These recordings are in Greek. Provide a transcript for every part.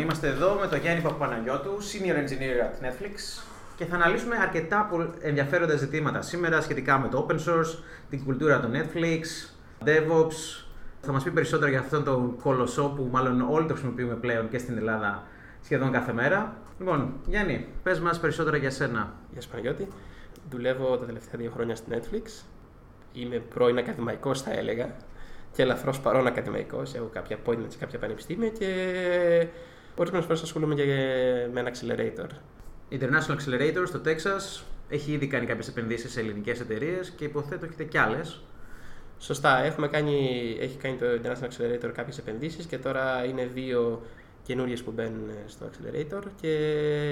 είμαστε εδώ με τον Γιάννη Παπαναγιώτου, Senior Engineer at Netflix και θα αναλύσουμε αρκετά ενδιαφέροντα ζητήματα σήμερα σχετικά με το open source, την κουλτούρα του Netflix, DevOps. Θα μας πει περισσότερα για αυτόν τον κολοσσό που μάλλον όλοι το χρησιμοποιούμε πλέον και στην Ελλάδα σχεδόν κάθε μέρα. Λοιπόν, Γιάννη, πες μας περισσότερα για σένα. Γεια σου Παναγιώτη. Δουλεύω τα τελευταία δύο χρόνια στη Netflix. Είμαι πρώην ακαδημαϊκός θα έλεγα και ελαφρώς παρόν ακαδημαϊκός. Έχω κάποια appointments σε κάποια πανεπιστήμια και ορισμένε φορέ ασχολούμαι και με ένα accelerator. International Accelerator στο Texas έχει ήδη κάνει κάποιες επενδύσεις σε ελληνικές εταιρείες και υποθέτω έχετε κι άλλες. Σωστά, έχουμε κάνει, έχει κάνει το International Accelerator κάποιες επενδύσεις και τώρα είναι δύο καινούριες που μπαίνουν στο Accelerator και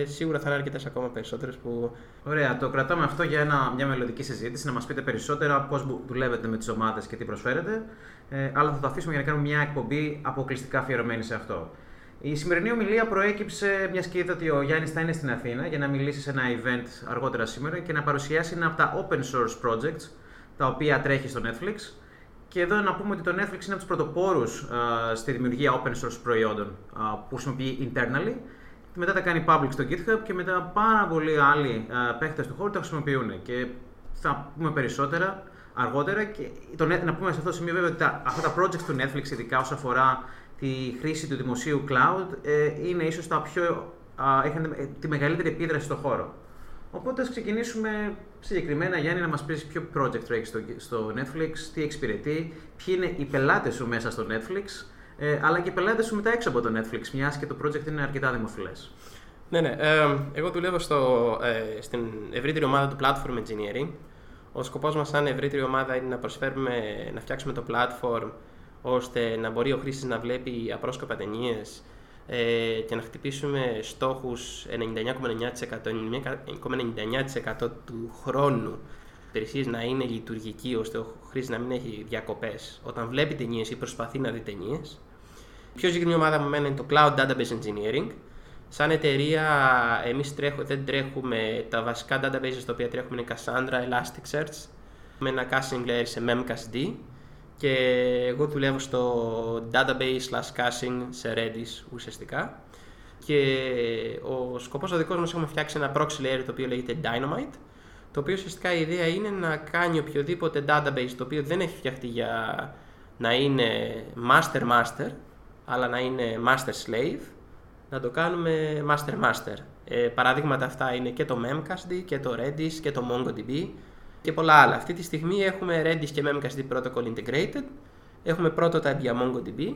σίγουρα θα είναι αρκετές ακόμα περισσότερες που. Ωραία, το κρατάμε αυτό για ένα, μια μελλοντική συζήτηση, να μας πείτε περισσότερα πώς δουλεύετε με τις ομάδες και τι προσφέρετε. Ε, αλλά θα το αφήσουμε για να κάνουμε μια εκπομπή αποκλειστικά αφιερωμένη σε αυτό. Η σημερινή ομιλία προέκυψε μιας και είδα ότι ο Γιάννης θα είναι στην Αθήνα για να μιλήσει σε ένα event αργότερα σήμερα και να παρουσιάσει ένα από τα open source projects τα οποία τρέχει στο Netflix. Και εδώ να πούμε ότι το Netflix είναι από τους πρωτοπόρους στη δημιουργία open source προϊόντων που χρησιμοποιεί internally. Και μετά τα κάνει public στο GitHub και μετά πάρα πολλοί άλλοι παίχτες του χώρου τα χρησιμοποιούν. Και θα πούμε περισσότερα αργότερα. Και το, να πούμε σε αυτό το σημείο βέβαια ότι τα, αυτά τα projects του Netflix, ειδικά όσο αφορά τη χρήση του δημοσίου cloud, ε, είναι ίσως τα πιο, είχαν ε, τη μεγαλύτερη επίδραση στο χώρο. Οπότε ας ξεκινήσουμε συγκεκριμένα, Γιάννη, να μας πεις ποιο project τρέχει στο, στο Netflix, τι εξυπηρετεί, ποιοι είναι οι πελάτες σου μέσα στο Netflix, ε, αλλά και οι πελάτες σου μετά έξω από το Netflix, μιας και το project είναι αρκετά δημοφιλές. Ναι, ναι. Ε, εγώ δουλεύω στο, ε, στην ευρύτερη ομάδα του Platform Engineering. Ο σκοπός μας σαν ευρύτερη ομάδα είναι να προσφέρουμε, να φτιάξουμε το platform ώστε να μπορεί ο χρήστης να βλέπει απρόσκοπα ταινίες ε, και να χτυπήσουμε στόχους 99,9% του χρόνου υπηρεσίε να είναι λειτουργική ώστε ο χρήστης να μην έχει διακοπές όταν βλέπει ταινίες ή προσπαθεί να δει ταινίες. Η πιο συγκεκριμένη ομάδα μου είναι το Cloud Database Engineering. Σαν εταιρεία, εμείς δεν τρέχουμε τα βασικά databases τα οποία τρέχουμε είναι Cassandra, Elasticsearch, με ένα caching layer σε memcached και εγώ δουλεύω στο database slash caching σε Redis ουσιαστικά και ο σκοπός ο δικός μας έχουμε φτιάξει ένα proxy layer το οποίο λέγεται Dynamite το οποίο ουσιαστικά η ιδέα είναι να κάνει οποιοδήποτε database το οποίο δεν έχει φτιαχτεί για να είναι master master αλλά να είναι master slave να το κάνουμε master master. Ε, παραδείγματα αυτά είναι και το Memcached και το Redis και το MongoDB και πολλά άλλα. Αυτή τη στιγμή έχουμε Redis και Memcached Protocol Integrated, έχουμε prototype για MongoDB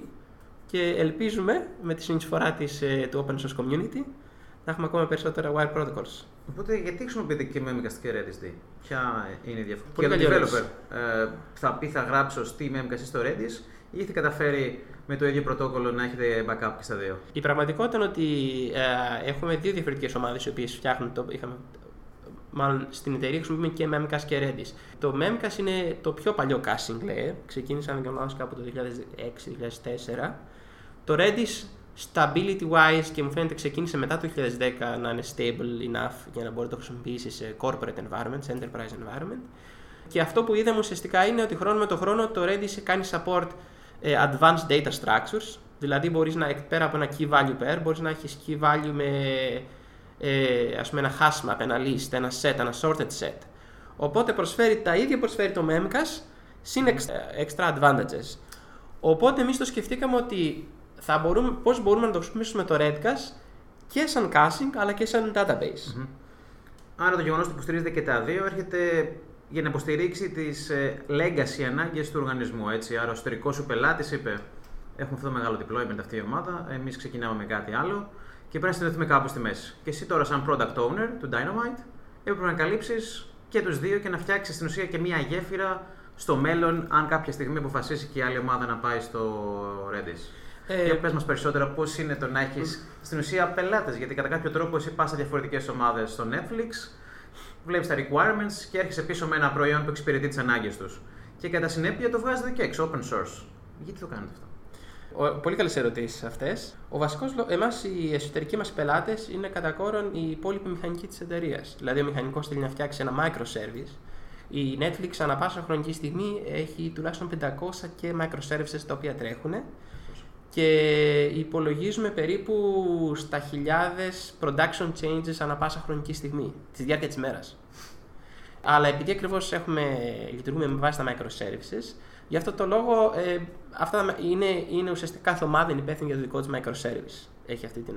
και ελπίζουμε με τη συνεισφορά της, ε, του Open Source Community να έχουμε ακόμα περισσότερα wire protocols. Οπότε γιατί χρησιμοποιείτε και Memcached και Redis, ποια είναι η διαφορά; Και το developer ε, θα πει θα γράψω στη Memcached στο Redis ή θα καταφέρει με το ίδιο πρωτόκολλο να έχετε backup και στα δύο; Η πραγματικότητα είναι ότι ε, έχουμε δύο διαφορετικές ομάδες οι οποίες φτιάχνουν το. Είχαμε, μάλλον στην εταιρεία χρησιμοποιούμε και Memcached και Redis. Το Memcached είναι το πιο παλιό caching layer. Ξεκίνησε, αν δεν κάνω κάπου το 2006-2004. Το Redis stability wise και μου φαίνεται ξεκίνησε μετά το 2010 να είναι stable enough για να μπορεί να το χρησιμοποιήσει σε corporate environment, σε enterprise environment. Και αυτό που είδαμε ουσιαστικά είναι ότι χρόνο με το χρόνο το Redis κάνει support ε, advanced data structures, δηλαδή μπορείς να, πέρα από ένα key value pair, μπορείς να έχεις key value με ε, ας πούμε ένα hash map, ένα list, ένα set, ένα sorted set. Οπότε προσφέρει τα ίδια προσφέρει το Memcache, συν extra advantages. Οπότε εμείς το σκεφτήκαμε ότι θα μπορούμε, πώς μπορούμε να το χρησιμοποιήσουμε το Redcache και σαν caching αλλά και σαν database. Mm-hmm. Άρα το γεγονός ότι υποστηρίζετε και τα δύο έρχεται για να υποστηρίξει τις ε, legacy ανάγκες του οργανισμού. Έτσι. Άρα, ο εσωτερικός σου πελάτης είπε: Έχουμε αυτό το μεγάλο deployment αυτή η ομάδα, εμείς ξεκινάμε με κάτι άλλο και πρέπει να συνδεθούμε κάπου στη μέση. Και εσύ τώρα, σαν product owner του Dynamite, έπρεπε να καλύψεις και τους δύο και να φτιάξεις στην ουσία και μία γέφυρα στο μέλλον, αν κάποια στιγμή αποφασίσει και η άλλη ομάδα να πάει στο Redis. Ε, Για πες μας περισσότερα πώς είναι το να έχεις στην ουσία πελάτες, γιατί κατά κάποιο τρόπο εσύ πας σε διαφορετικές ομάδες στο Netflix, βλέπεις τα requirements και έρχεσαι πίσω με ένα προϊόν που εξυπηρετεί τις ανάγκες τους. Και κατά συνέπεια το βγάζετε και έξω, open source. Γιατί το κάνετε αυτό; Ο, πολύ καλές ερωτήσεις αυτές. Ο βασικός εμάς, οι εσωτερικοί μας πελάτες είναι κατά κόρον η υπόλοιπη μηχανική της εταιρείας. Δηλαδή, ο μηχανικός θέλει να φτιάξει ένα microservice. Η Netflix ανά πάσα χρονική στιγμή έχει τουλάχιστον 500 και microservices τα οποία τρέχουν και υπολογίζουμε περίπου στα χιλιάδες production changes ανά πάσα χρονική στιγμή, τη διάρκεια της μέρας. Αλλά επειδή ακριβώς λειτουργούμε με βάση τα microservices, γι' αυτό το λόγο ε, αυτά είναι, είναι ουσιαστικά κάθε ομάδα είναι υπεύθυνη για το δικό της microservice. Έχει αυτή την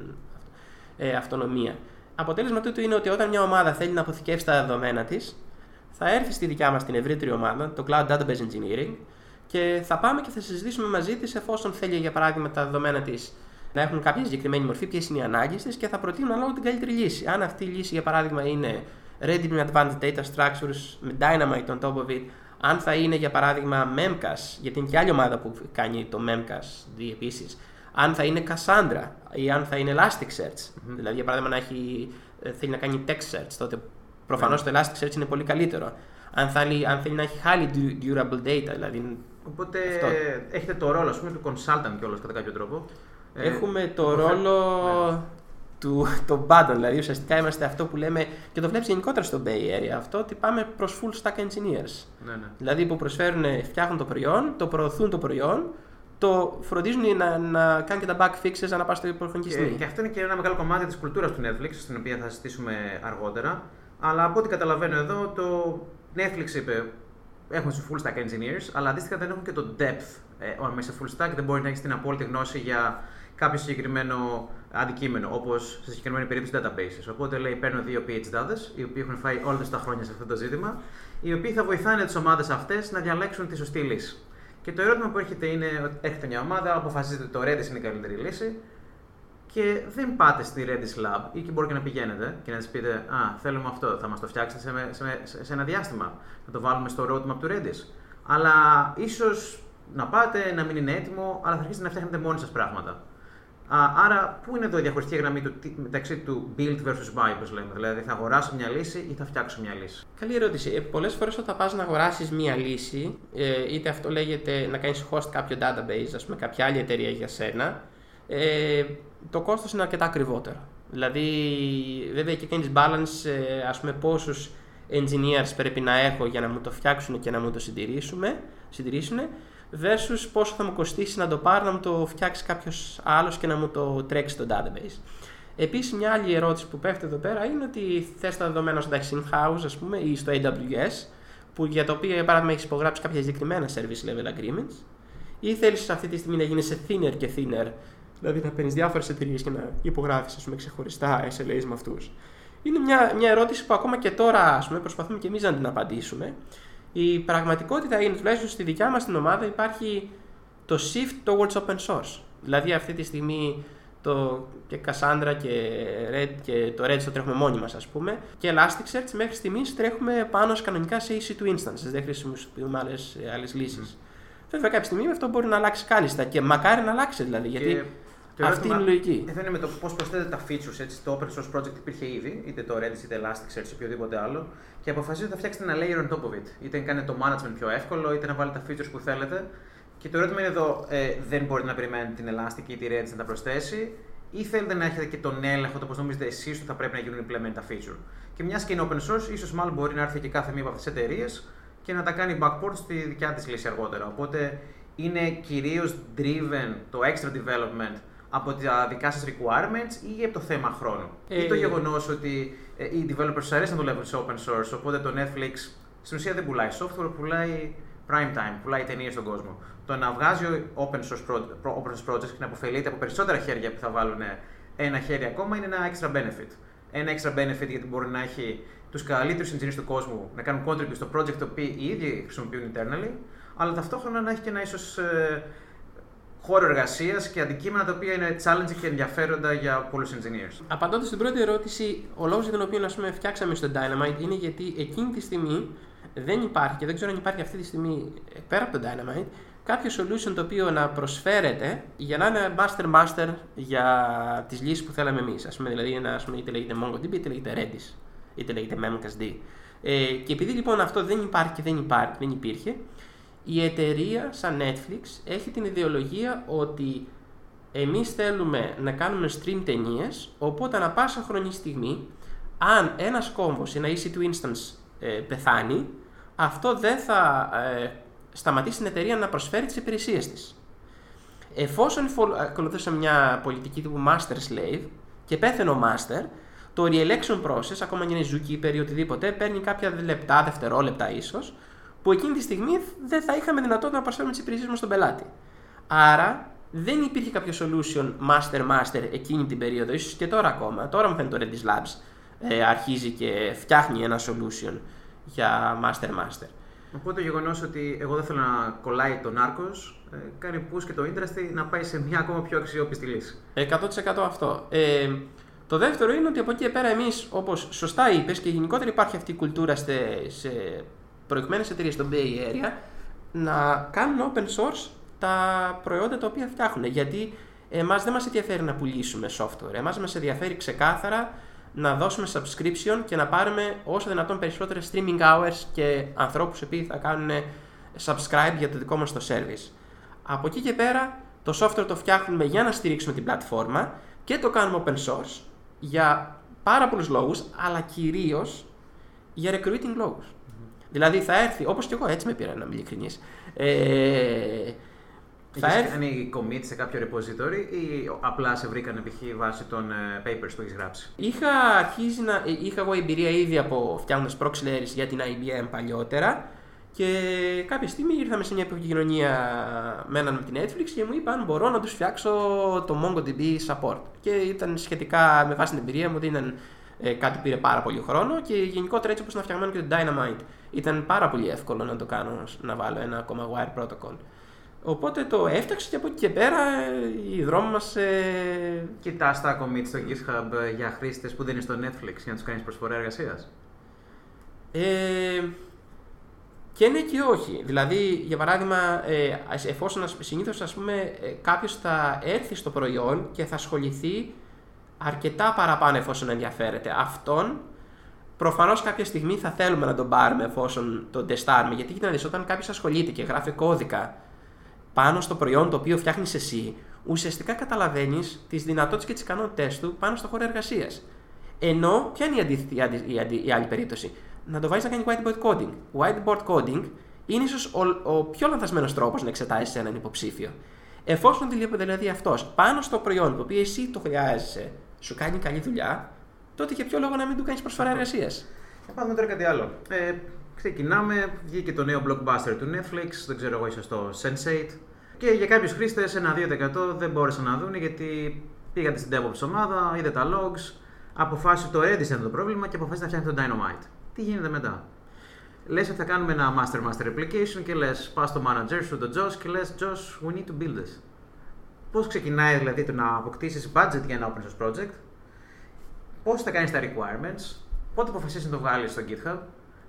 ε, αυτονομία. Αποτέλεσμα τούτου είναι ότι όταν μια ομάδα θέλει να αποθηκεύσει τα δεδομένα της, θα έρθει στη δικιά μας την ευρύτερη ομάδα, το Cloud Database Engineering, και θα πάμε και θα συζητήσουμε μαζί της εφόσον θέλει για παράδειγμα τα δεδομένα της να έχουν κάποια συγκεκριμένη μορφή, ποιες είναι οι ανάγκες της και θα προτείνουμε ανάλογα την καλύτερη λύση. Αν αυτή η λύση για παράδειγμα είναι Ready με Advanced Data Structures, με Dynamite on top of it, αν θα είναι για παράδειγμα Memcached, γιατί είναι και άλλη ομάδα που κάνει το Memcached επίσης, αν θα είναι Cassandra ή αν θα είναι Elasticsearch, mm-hmm. δηλαδή για παράδειγμα να έχει, ε, θέλει να κάνει text search, τότε προφανώς mm-hmm. το Elasticsearch είναι πολύ καλύτερο. Αν θέλει, αν θέλει να έχει highly durable data, δηλαδή Οπότε αυτό. έχετε το ρόλο ας πούμε, του consultant κιόλας κατά κάποιο τρόπο. Ε, Έχουμε ε, το ρόλο ναι. Του των πάντων. Δηλαδή ουσιαστικά είμαστε αυτό που λέμε και το βλέπεις γενικότερα στο Bay Area αυτό ότι πάμε προς full stack engineers. Ναι, ναι. Δηλαδή που προσφέρουν, φτιάχνουν το προϊόν, το προωθούν το προϊόν, το φροντίζουν να, να κάνουν και τα back fixes ανά πάσα χρονική στιγμή. Και αυτό είναι και ένα μεγάλο κομμάτι της κουλτούρας του Netflix, στην οποία θα συζητήσουμε αργότερα. Αλλά από ό,τι καταλαβαίνω εδώ, το Netflix είπε έχουν τους full stack engineers, αλλά αντίστοιχα δεν έχουν και το depth. Ε, μέσα σε full stack δεν μπορεί να έχεις την απόλυτη γνώση για κάποιο συγκεκριμένο αντικείμενο, όπως σε συγκεκριμένη περίπτωση databases. Οπότε λέει: Παίρνω δύο PhD, οι οποίοι έχουν φάει όλα του τα χρόνια σε αυτό το ζήτημα, οι οποίοι θα βοηθάνε τις ομάδες αυτές να διαλέξουν τη σωστή λύση. Και το ερώτημα που έρχεται είναι: Έρχεται μια ομάδα, αποφασίζετε ότι το Redis είναι η καλύτερη λύση, και δεν πάτε στη Redis Lab ή και μπορεί και να πηγαίνετε και να της πείτε Α, θέλουμε αυτό, θα μας το φτιάξετε σε, σε, σε, ένα διάστημα. Να το βάλουμε στο roadmap του Redis. Αλλά ίσως να πάτε, να μην είναι έτοιμο, αλλά θα αρχίσετε να φτιάχνετε μόνοι σας πράγματα. Α, άρα, πού είναι εδώ η διαχωριστική γραμμή του, μεταξύ του build versus buy, όπως λέμε; Δηλαδή, θα αγοράσω μια λύση ή θα φτιάξω μια λύση; Καλή ερώτηση. Ε, Πολλές φορές όταν πας να αγοράσεις μια λύση, ε, είτε αυτό λέγεται να κάνεις host κάποιο database, ας πούμε, κάποια άλλη εταιρεία για σένα, ε, το κόστος είναι αρκετά ακριβότερο. Δηλαδή, βέβαια και κάνεις balance, ε, ας πούμε, πόσους engineers πρέπει να έχω για να μου το φτιάξουν και να μου το συντηρήσουμε, συντηρήσουν, versus πόσο θα μου κοστίσει να το πάρω να μου το φτιάξει κάποιος άλλος και να μου το τρέξει στο database. Επίσης, μια άλλη ερώτηση που πέφτει εδώ πέρα είναι ότι θες τα δεδομένα σου εντάξει in-house, ας πούμε, ή στο AWS, που για το οποίο για παράδειγμα έχεις υπογράψει κάποια συγκεκριμένα service level agreements, ή θέλεις αυτή τη στιγμή να γίνει σε thinner και thinner Δηλαδή να παίρνεις διάφορες εταιρείες και να υπογράφεις ξεχωριστά SLAs με αυτούς. Είναι μια, μια ερώτηση που ακόμα και τώρα ας πούμε, προσπαθούμε και εμείς να την απαντήσουμε. Η πραγματικότητα είναι, τουλάχιστον στη δικιά μας την ομάδα, υπάρχει το shift towards open source. Δηλαδή αυτή τη στιγμή το και Cassandra και, Red, και το Redis το τρέχουμε μόνοι μας, ας πούμε. Και Elasticsearch μέχρι στιγμής τρέχουμε πάνω κανονικά σε EC2 instances. Δεν χρησιμοποιούμε άλλες λύσεις. Mm. Βέβαια, κάποια στιγμή αυτό μπορεί να αλλάξει κάλλιστα και μακάρι να αλλάξει δηλαδή. Γιατί αυτή είναι η λογική. Εδώ είναι με το πώς προσθέτετε τα features. Έτσι, το open source project υπήρχε ήδη, είτε το Redis είτε Elasticsearch ή οποιοδήποτε άλλο. Και αποφασίζετε να φτιάξετε ένα layer on top of it. Είτε να κάνετε το management πιο εύκολο, είτε να βάλετε τα features που θέλετε. Και το ερώτημα είναι εδώ, ε, δεν μπορείτε να περιμένετε την Elastic ή τη Redis να τα προσθέσει, ή θέλετε να έχετε και τον έλεγχο, το πώς νομίζετε εσείς ότι θα πρέπει να γίνουν implement τα feature. Και μιας και είναι open source, ίσως μάλλον μπορεί να έρθει και κάθε μία από αυτές τις εταιρείες και να τα κάνει backport στη δικιά της λύση αργότερα. Οπότε είναι κυρίως driven το extra development από τα δικά σας requirements ή από το θέμα χρόνου. Ε... Ή το γεγονός ότι ε, οι developers αρέσει να δουλεύουν σε open source, οπότε το Netflix στην ουσία δεν πουλάει software, πουλάει prime time, πουλάει ταινίες στον κόσμο. Το να βγάζει open source, project, open source projects και να αποφελείται από περισσότερα χέρια που θα βάλουν ένα χέρι ακόμα είναι ένα extra benefit. Ένα extra benefit γιατί μπορεί να έχει τους καλύτερους engineers του κόσμου να κάνουν contribute στο project το οποίο οι ίδιοι χρησιμοποιούν internally, αλλά ταυτόχρονα να έχει και ένα ίσως ε, χώρο εργασίας και αντικείμενα τα οποία είναι challenging και ενδιαφέροντα για πολλούς engineers. Απαντώντας στην πρώτη ερώτηση, ο λόγος για τον οποίο ας πούμε, φτιάξαμε στο Dynamite είναι γιατί εκείνη τη στιγμή δεν υπάρχει και δεν ξέρω αν υπάρχει αυτή τη στιγμή πέρα από το Dynamite κάποιο solution το οποίο να προσφέρεται για να είναι master-master για τις λύσεις που θέλαμε εμείς. Α πούμε, δηλαδή, ένα, ας πούμε, είτε λέγεται MongoDB, είτε λέγεται Redis, είτε λέγεται Memcached. Ε, και επειδή λοιπόν αυτό δεν υπάρχει και δεν, υπάρχει, δεν υπήρχε, η εταιρεία σαν Netflix έχει την ιδεολογία ότι εμείς θέλουμε να κάνουμε stream ταινίες, οπότε ανα πάσα χρονική στιγμή, αν ένας κόμβος, ένα EC2 instance ε, πεθάνει, αυτό δεν θα ε, σταματήσει την εταιρεία να προσφέρει τις υπηρεσίες της. εφόσον ακολουθούσε μια πολιτική τύπου master slave και πέθανε ο master, το re-election process, ακόμα και είναι zookeeper ή οτιδήποτε, παίρνει κάποια λεπτά, δευτερόλεπτα ίσως, που εκείνη τη στιγμή δεν θα είχαμε δυνατότητα να προσφέρουμε τις υπηρεσίες μας στον πελάτη. Άρα δεν υπήρχε κάποιο solution master-master εκείνη την περίοδο, ίσως και τώρα ακόμα. Τώρα μου φαίνεται το Redis Labs ε, αρχίζει και φτιάχνει ένα solution για master-master. Οπότε το γεγονός ότι εγώ δεν θέλω να κολλάει τον Άρκο ε, κάνει push και το industry να πάει σε μια ακόμα πιο αξιόπιστη λύση. 100% αυτό. Ε, το δεύτερο είναι ότι από εκεί και πέρα εμείς, όπως σωστά είπες και γενικότερα υπάρχει αυτή η κουλτούρα σε, σε προηγμένες εταιρείες στο Bay Area να κάνουν open source τα προϊόντα τα οποία φτιάχνουν. Γιατί εμάς δεν μας ενδιαφέρει να πουλήσουμε software. Εμάς μας ενδιαφέρει ξεκάθαρα να δώσουμε subscription και να πάρουμε όσο δυνατόν περισσότερες streaming hours και ανθρώπους οι θα κάνουν subscribe για το δικό μας το service. Από εκεί και πέρα το software το φτιάχνουμε για να στηρίξουμε την πλατφόρμα και το κάνουμε open source για πάρα πολλούς λόγους, αλλά κυρίως για recruiting λόγους. Δηλαδή θα έρθει, όπως και εγώ έτσι με πήρα να είμαι ειλικρινής. Ε, θα έρθει... κάνει commit σε κάποιο repository ή απλά σε βρήκαν π.χ. βάσει των ε, papers που έχεις γράψει; Είχα αρχίσει να. Είχα εγώ εμπειρία ήδη από φτιάχνοντας proxy layers για την IBM παλιότερα και κάποια στιγμή ήρθαμε σε μια επικοινωνία με έναν με την Netflix και μου είπαν μπορώ να τους φτιάξω το MongoDB support. Και ήταν σχετικά με βάση την εμπειρία μου, δεν ήταν ε, κάτι που πήρε πάρα πολύ χρόνο και γενικότερα έτσι όπως ήταν φτιαγμένο και το Dynamite. Ήταν πάρα πολύ εύκολο να το κάνω, να βάλω ένα ακόμα wire protocol. Οπότε το έφτιαξα και από εκεί και πέρα οι δρόμοι μας. Ε... Κοιτά τα commit στο GitHub για χρήστες που δεν είναι στο Netflix για να τους κάνεις προσφορά εργασίας; Ε, και ναι και όχι. Δηλαδή, για παράδειγμα, ε, εφόσον συνήθως ε, κάποιος θα έρθει στο προϊόν και θα ασχοληθεί αρκετά παραπάνω εφόσον ενδιαφέρεται. Αυτόν προφανώς κάποια στιγμή θα θέλουμε να τον πάρουμε εφόσον τον τεστάρουμε. Γιατί κοίτα όταν κάποιος ασχολείται και γράφει κώδικα πάνω στο προϊόν το οποίο φτιάχνεις εσύ, ουσιαστικά καταλαβαίνεις τις δυνατότητες και τις ικανότητέ του πάνω στο χώρο εργασίας. Ενώ, ποια είναι η, αντίθετη, η, η άλλη περίπτωση; Να το βάζεις να κάνει whiteboard coding. Whiteboard coding είναι ίσως ο, ο πιο λανθασμένος τρόπος να εξετάσεις έναν υποψήφιο. Εφόσον δηλαδή αυτός πάνω στο προϊόν το οποίο εσύ το χρειάζεσαι σου κάνει καλή δουλειά, τότε για ποιο λόγο να μην του κάνεις προσφορά εργασίας; Θα πάμε τώρα κάτι άλλο. Ε, ξεκινάμε, βγήκε το νέο blockbuster του Netflix, δεν ξέρω εγώ, ίσω το Sense8. Και για κάποιους χρήστες, ένα 2% δεν μπόρεσαν να δουν γιατί πήγατε στην DevOps ομάδα, είδε τα logs, αποφάσισε το Redis το πρόβλημα και αποφάσισε να φτιάχνει το Dynamite τι γίνεται μετά; Λες ότι θα κάνουμε ένα master master application και λες, πας στο manager σου, τον Josh και λες, Josh, we need to build this. Πώς ξεκινάει δηλαδή το να αποκτήσεις budget για ένα open source project, πώς θα κάνεις τα requirements, πότε αποφασίσει να το βγάλεις στο GitHub.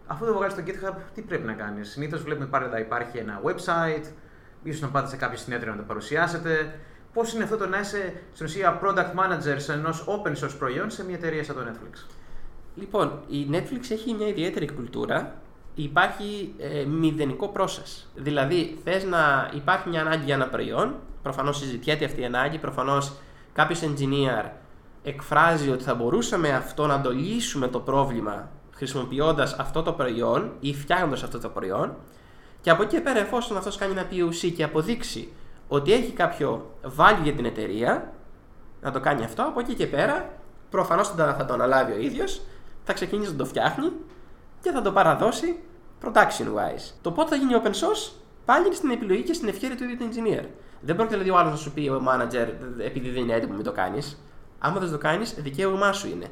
Αφού το βγάλεις στο GitHub, τι πρέπει να κάνεις; Συνήθως βλέπουμε πάντα υπάρχει ένα website, ίσως να πάτε σε κάποιο συνέδριο να το παρουσιάσετε. Πώς είναι αυτό το να είσαι στην ουσία product manager σε ενός open source προϊόν σε μια εταιρεία σαν το Netflix; Λοιπόν, η Netflix έχει μια ιδιαίτερη κουλτούρα. Υπάρχει ε, μηδενικό process. Δηλαδή, θες να υπάρχει μια ανάγκη για ένα προϊόν, προφανώς συζητιέται αυτή η ανάγκη, προφανώς κάποιος engineer εκφράζει ότι θα μπορούσαμε αυτό να το λύσουμε το πρόβλημα χρησιμοποιώντας αυτό το προϊόν ή φτιάχνοντας αυτό το προϊόν. Και από εκεί και πέρα, εφόσον αυτός κάνει ένα POC και αποδείξει ότι έχει κάποιο value για την εταιρεία, να το κάνει αυτό, από εκεί και πέρα προφανώς θα το αναλάβει ο ίδιος θα ξεκινήσει να το φτιάχνει και θα το παραδώσει production wise. Το πότε θα γίνει open source πάλι είναι στην επιλογή και στην ευχαίρεια του ίδιου του engineer. Δεν πρόκειται δηλαδή ο άλλος να σου πει ο manager επειδή δεν είναι έτοιμο, μην το κάνεις. Άμα δεν το κάνεις, δικαίωμά σου είναι.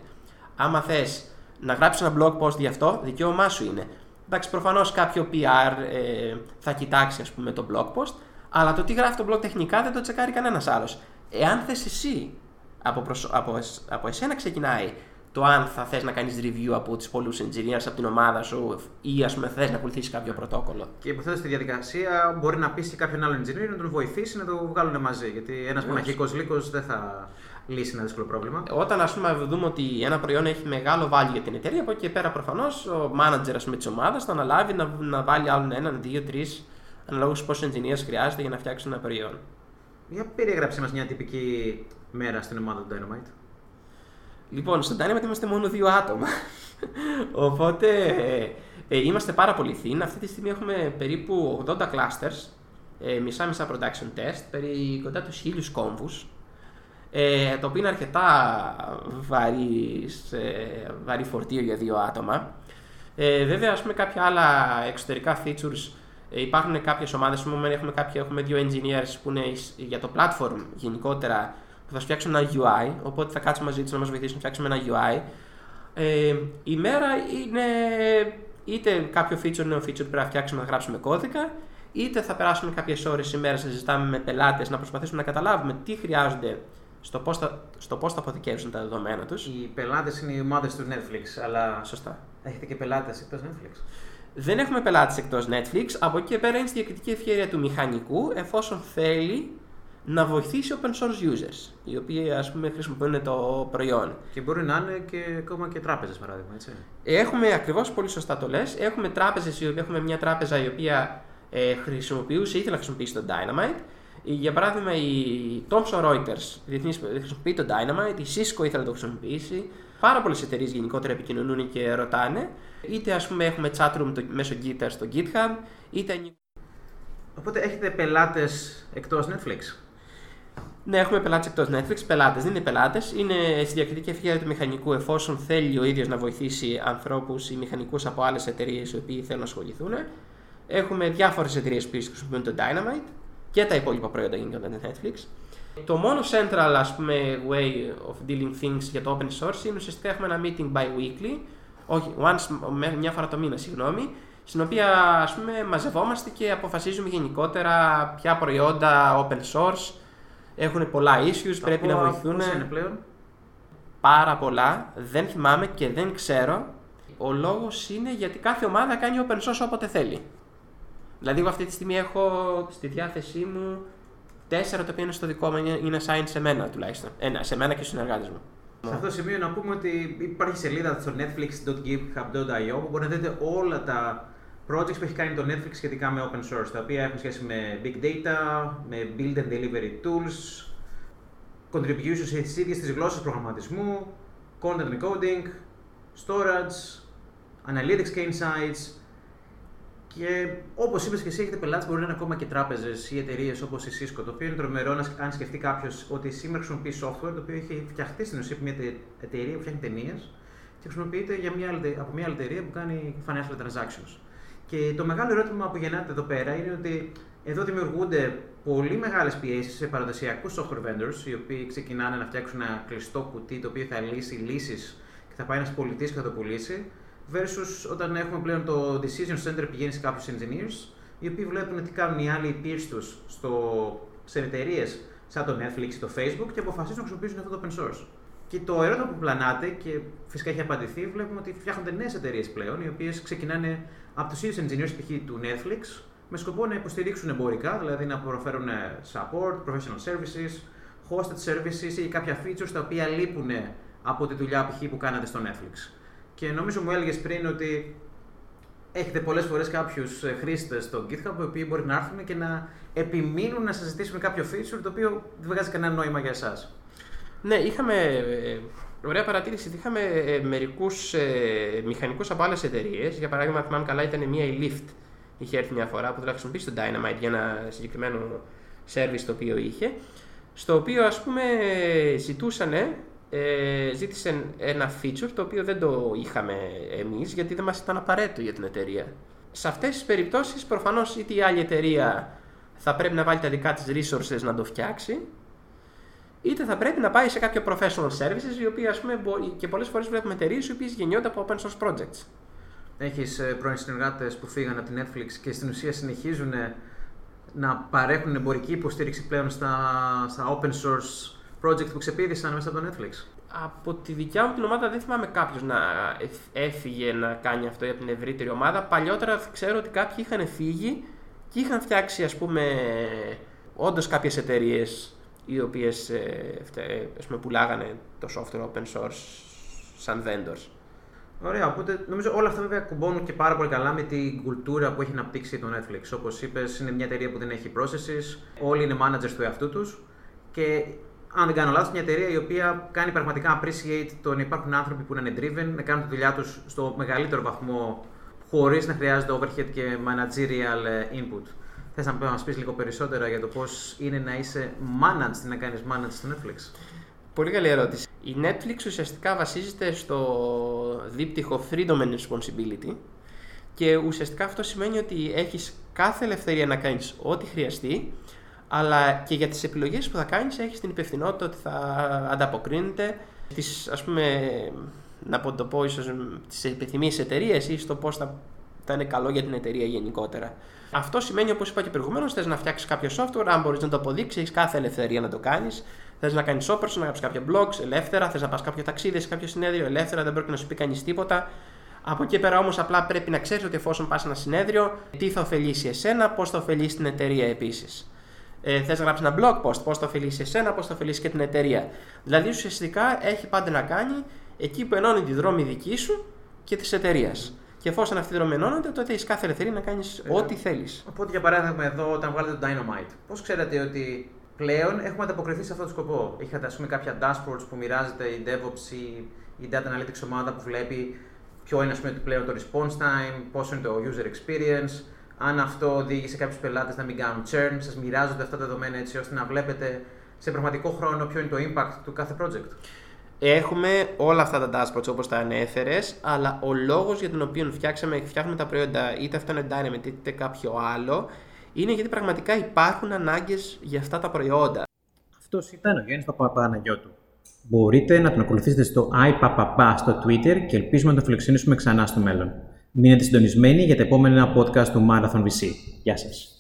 Άμα θες να γράψεις ένα blog post γι' αυτό, δικαίωμά σου είναι. Εντάξει, προφανώς κάποιο PR ε, θα κοιτάξει ας πούμε, το blog post, αλλά το τι γράφει το blog τεχνικά δεν το τσεκάρει κανένας άλλος. Εάν θες εσύ, από, προσ... από, από εσένα ξεκινάει το αν θα θες να κάνεις review από τους πολλούς engineers από την ομάδα σου ή ας πούμε θες να ακολουθήσεις κάποιο πρωτόκολλο. Και υποθέτω στη διαδικασία μπορεί να πείσει κάποιον άλλον engineer να τον βοηθήσει να το βγάλουν μαζί. Γιατί ένας μοναχικός λύκος δεν θα λύσει ένα δύσκολο πρόβλημα. Όταν ας πούμε δούμε ότι ένα προϊόν έχει μεγάλο value για την εταιρεία, από εκεί και πέρα προφανώς ο manager της ομάδας θα αναλάβει να, να βάλει άλλον έναν, δύο, τρεις αναλόγως πόσους engineers χρειάζεται για να φτιάξει ένα προϊόν. Για περιέγραψε μας μια τυπική μέρα στην ομάδα του Dynamite. Λοιπόν, στο Dynamite είμαστε μόνο δύο άτομα. Οπότε ε, είμαστε πάρα πολύ thin. Αυτή τη στιγμή έχουμε περίπου 80 clusters ε, μισά-μισά production test, περί κοντά τους χίλιους κόμβους, ε, το οποίο είναι αρκετά βαρύς, ε, βαρύ φορτίο για δύο άτομα. Ε, βέβαια, ας πούμε, κάποια άλλα εξωτερικά features ε, υπάρχουν κάποιες ομάδες, πούμε, έχουμε, κάποια, έχουμε δύο engineers που είναι για το platform γενικότερα που θα φτιάξουν ένα UI, οπότε θα κάτσουμε μαζί τους να μας βοηθήσουν να φτιάξουμε ένα UI. Ε, η μέρα είναι είτε κάποιο feature νέο feature που πρέπει να φτιάξουμε να γράψουμε κώδικα, είτε θα περάσουμε κάποιες ώρες ημέρα να συζητάμε με πελάτες, να προσπαθήσουμε να καταλάβουμε τι χρειάζονται στο πώς θα, στο πώς θα αποθηκεύσουν τα δεδομένα τους. Οι πελάτες είναι οι ομάδες του Netflix, αλλά. Σωστά. Έχετε και πελάτες εκτός Netflix; Δεν έχουμε πελάτες εκτός Netflix. Από εκεί και πέρα είναι στη διακριτική ευκαιρία του μηχανικού, εφόσον θέλει να βοηθήσει open source users, οι οποίοι ας πούμε χρησιμοποιούν το προϊόν. Και μπορεί να είναι και ακόμα και τράπεζες παράδειγμα, έτσι. Έχουμε ακριβώς, πολύ σωστά το λες, έχουμε τράπεζες, έχουμε μια τράπεζα η οποία ε, χρησιμοποιούσε, ήθελε να χρησιμοποιήσει το Dynamite. Για παράδειγμα, η Thomson Reuters χρησιμοποιεί το Dynamite, η Cisco ήθελε να το χρησιμοποιήσει. Πάρα πολλές εταιρείες γενικότερα επικοινωνούν και ρωτάνε. Είτε ας πούμε έχουμε chatroom μέσω GitHub στο GitHub, είτε. Οπότε έχετε πελάτες εκτός Netflix; Ναι, έχουμε πελάτες εκτός Netflix. Πελάτες δεν είναι πελάτες. Είναι στη διακριτική ευκαιρία του μηχανικού εφόσον θέλει ο ίδιος να βοηθήσει ανθρώπους ή μηχανικούς από άλλες εταιρείες οι οποίοι θέλουν να ασχοληθούν. Έχουμε διάφορες εταιρείες που χρησιμοποιούν το Dynamite και τα υπόλοιπα προϊόντα γενικότερα του Netflix. Το μόνο central ας πούμε, way of dealing things για το open source είναι ουσιαστικά έχουμε ένα meeting bi-weekly, όχι, once, μια φορά το μήνα, συγγνώμη, στην οποία ας πούμε, μαζευόμαστε και αποφασίζουμε γενικότερα ποια προϊόντα open source έχουν πολλά issues, πρέπει να βοηθούν. είναι πλέον; Πάρα πολλά, δεν θυμάμαι και δεν ξέρω. Ο λόγος είναι γιατί κάθε ομάδα κάνει open source όποτε θέλει. Δηλαδή, εγώ αυτή τη στιγμή έχω στη διάθεσή μου τέσσερα τα οποία είναι στο δικό μου, είναι assigned σε μένα τουλάχιστον. Ένα, σε μένα και στους συνεργάτες μου. Σε αυτό το σημείο να πούμε ότι υπάρχει σελίδα στο netflix.github.io που μπορείτε να δείτε όλα τα projects που έχει κάνει το Netflix σχετικά με open source, τα οποία έχουν σχέση με big data, με build and delivery tools, contributions στις ίδιες τις γλώσσες προγραμματισμού, content encoding, storage, analytics και insights, και όπως είπες και εσύ, έχετε πελάτες μπορεί να είναι ακόμα και τράπεζες ή εταιρείες όπως η Cisco. Το οποίο είναι τρομερό αν σκεφτεί κάποιος ότι σήμερα χρησιμοποιεί software το οποίο έχει φτιαχτεί στην ουσία από μια εταιρεία που φτιάχνει ταινίες και χρησιμοποιείται για μια άλλη, από μια άλλη εταιρεία που κάνει financial transactions. Και το μεγάλο ερώτημα που γεννάται εδώ πέρα είναι ότι εδώ δημιουργούνται πολύ μεγάλες πιέσεις σε παραδοσιακούς software vendors, οι οποίοι ξεκινάνε να φτιάξουν ένα κλειστό κουτί το οποίο θα λύσει λύσεις και θα πάει ένας πολιτής και θα το πουλήσει versus όταν έχουμε πλέον το decision center πηγαίνει σε κάποιους engineers, οι οποίοι βλέπουν τι κάνουν οι άλλοι peers τους σε εταιρείες σαν το Netflix ή το Facebook και αποφασίζουν να χρησιμοποιήσουν αυτό το open source. Και το ερώτημα που πλανάται και φυσικά έχει απαντηθεί, βλέπουμε ότι φτιάχνονται νέες εταιρείες πλέον, οι οποίες ξεκινάνε από τους ίδιους engineers π.χ. του Netflix με σκοπό να υποστηρίξουν εμπορικά, δηλαδή να προφέρουν support, professional services, hosted services ή κάποια features τα οποία λείπουν από τη δουλειά π.χ. που κάνατε στο Netflix. Και νομίζω μου έλεγες πριν ότι έχετε πολλές φορές κάποιους ε, χρήστες στο GitHub οι οποίοι μπορεί να έρθουν και να επιμείνουν να σας ζητήσουν κάποιο feature το οποίο δεν βγάζει κανένα νόημα για εσάς. Ναι, είχαμε. Ε, ωραία παρατήρηση. Είχαμε ε, μερικούς ε, μηχανικούς από άλλε εταιρείες. Για παράδειγμα, θυμάμαι καλά, ήταν μία η Lyft. Είχε έρθει μια φορά που δηλαδή χρησιμοποιήσει το Dynamite για ένα συγκεκριμένο service το οποίο είχε. Στο οποίο, ας πούμε, ζητούσαν ε, ζήτησε ένα feature το οποίο δεν το είχαμε εμείς γιατί δεν μας ήταν απαραίτητο για την εταιρεία. Σε αυτές τις περιπτώσεις προφανώς είτε η άλλη εταιρεία θα πρέπει να βάλει τα δικά της resources να το φτιάξει είτε θα πρέπει να πάει σε κάποιο professional services οι οποίοι ας πούμε και πολλές φορές βλέπουμε εταιρείες οι οποίες γεννιόνται από open source projects. Έχεις ε, πρώην συνεργάτες που φύγαν από την Netflix και στην ουσία συνεχίζουν να παρέχουν εμπορική υποστήριξη πλέον στα, στα open source project που ξεπίδησαν μέσα από το Netflix; Από τη δικιά μου την ομάδα δεν θυμάμαι κάποιος να έφυγε να κάνει αυτό από την ευρύτερη ομάδα. Παλιότερα ξέρω ότι κάποιοι είχαν φύγει και είχαν φτιάξει ας πούμε όντως κάποιες εταιρείες οι οποίες ε, πουλάγανε το software open source σαν vendors. Ωραία, οπότε νομίζω όλα αυτά βέβαια κουμπώνουν και πάρα πολύ καλά με την κουλτούρα που έχει αναπτύξει το Netflix. Όπως είπες, είναι μια εταιρεία που δεν έχει processes, όλοι είναι managers του εαυτού τους και αν δεν κάνω λάθος, μια εταιρεία η οποία κάνει πραγματικά appreciate το να υπάρχουν άνθρωποι που είναι driven, να κάνουν τη δουλειά τους στο μεγαλύτερο βαθμό χωρίς να χρειάζεται overhead και managerial ε, input. Θες να μας πεις λίγο περισσότερα για το πώς είναι να είσαι managed, να κάνεις manage στο Netflix; Πολύ καλή ερώτηση. Η Netflix ουσιαστικά βασίζεται στο δίπτυχο freedom and responsibility και ουσιαστικά αυτό σημαίνει ότι έχεις κάθε ελευθερία να κάνεις ό,τι χρειαστεί αλλά και για τις επιλογές που θα κάνεις έχεις την υπευθυνότητα ότι θα ανταποκρίνεται τις, ας πούμε, να πω το πω ίσως, τις επιθυμίες εταιρείες ή στο πώς θα, θα είναι καλό για την εταιρεία γενικότερα. Αυτό σημαίνει, όπως είπα και προηγουμένως, θες να φτιάξεις κάποιο software, αν μπορείς να το αποδείξεις, έχεις κάθε ελευθερία να το κάνεις. Θες να κάνεις operation, να γράψεις κάποια blogs ελεύθερα, θες να πας κάποιο ταξίδι σε κάποιο συνέδριο ελεύθερα, δεν πρέπει να σου πει κανείς τίποτα. Από εκεί πέρα όμως απλά πρέπει να ξέρεις ότι εφόσον πας ένα συνέδριο, τι θα ωφελήσει εσένα, πώς θα ωφελήσει την εταιρεία επίσης. Ε, θες να γράψεις ένα blog post, πώς θα ωφελήσει εσένα, πώς θα ωφελήσει και την εταιρεία. Δηλαδή ουσιαστικά έχει πάντα να κάνει εκεί που ενώνει τη δρόμη δική σου και της εταιρείας. Και εφόσον αυτή δρομενώνονται, τότε έχει κάθε ελευθερία να κάνεις ε, ό,τι θέλεις. Οπότε, για παράδειγμα, εδώ όταν βγάλετε το Dynamite, πώς ξέρετε ότι πλέον έχουμε ανταποκριθεί σε αυτό το σκοπό; Είχατε, ας πούμε, κάποια dashboards που μοιράζεται η DevOps ή η Data Analytics ομάδα που βλέπει ποιο είναι, ας πούμε, πλέον το response time, πόσο είναι το user experience, αν αυτό οδήγησε κάποιους πελάτες να μην κάνουν churn, σας μοιράζονται αυτά τα δεδομένα έτσι ώστε να βλέπετε σε πραγματικό χρόνο ποιο είναι το impact του κάθε project; Έχουμε όλα αυτά τα dashboards όπως τα ανέφερες, αλλά ο λόγος για τον οποίο φτιάξαμε, φτιάχνουμε τα προϊόντα, είτε αυτό είναι Dynamite είτε κάποιο άλλο, είναι γιατί πραγματικά υπάρχουν ανάγκες για αυτά τα προϊόντα. Αυτός ήταν ο Γιάννης Παπαπαναγιώτου. Μπορείτε να τον ακολουθήσετε στο iPapapa στο Twitter και ελπίζουμε να τον φιλοξενήσουμε ξανά στο μέλλον. Μείνετε συντονισμένοι για τα επόμενα podcast του Marathon VC. Γεια σας.